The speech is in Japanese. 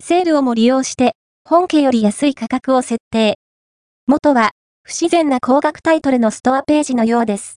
セールをも利用して、本家より安い価格を設定。元は、不自然な高額タイトルのストアページのようです。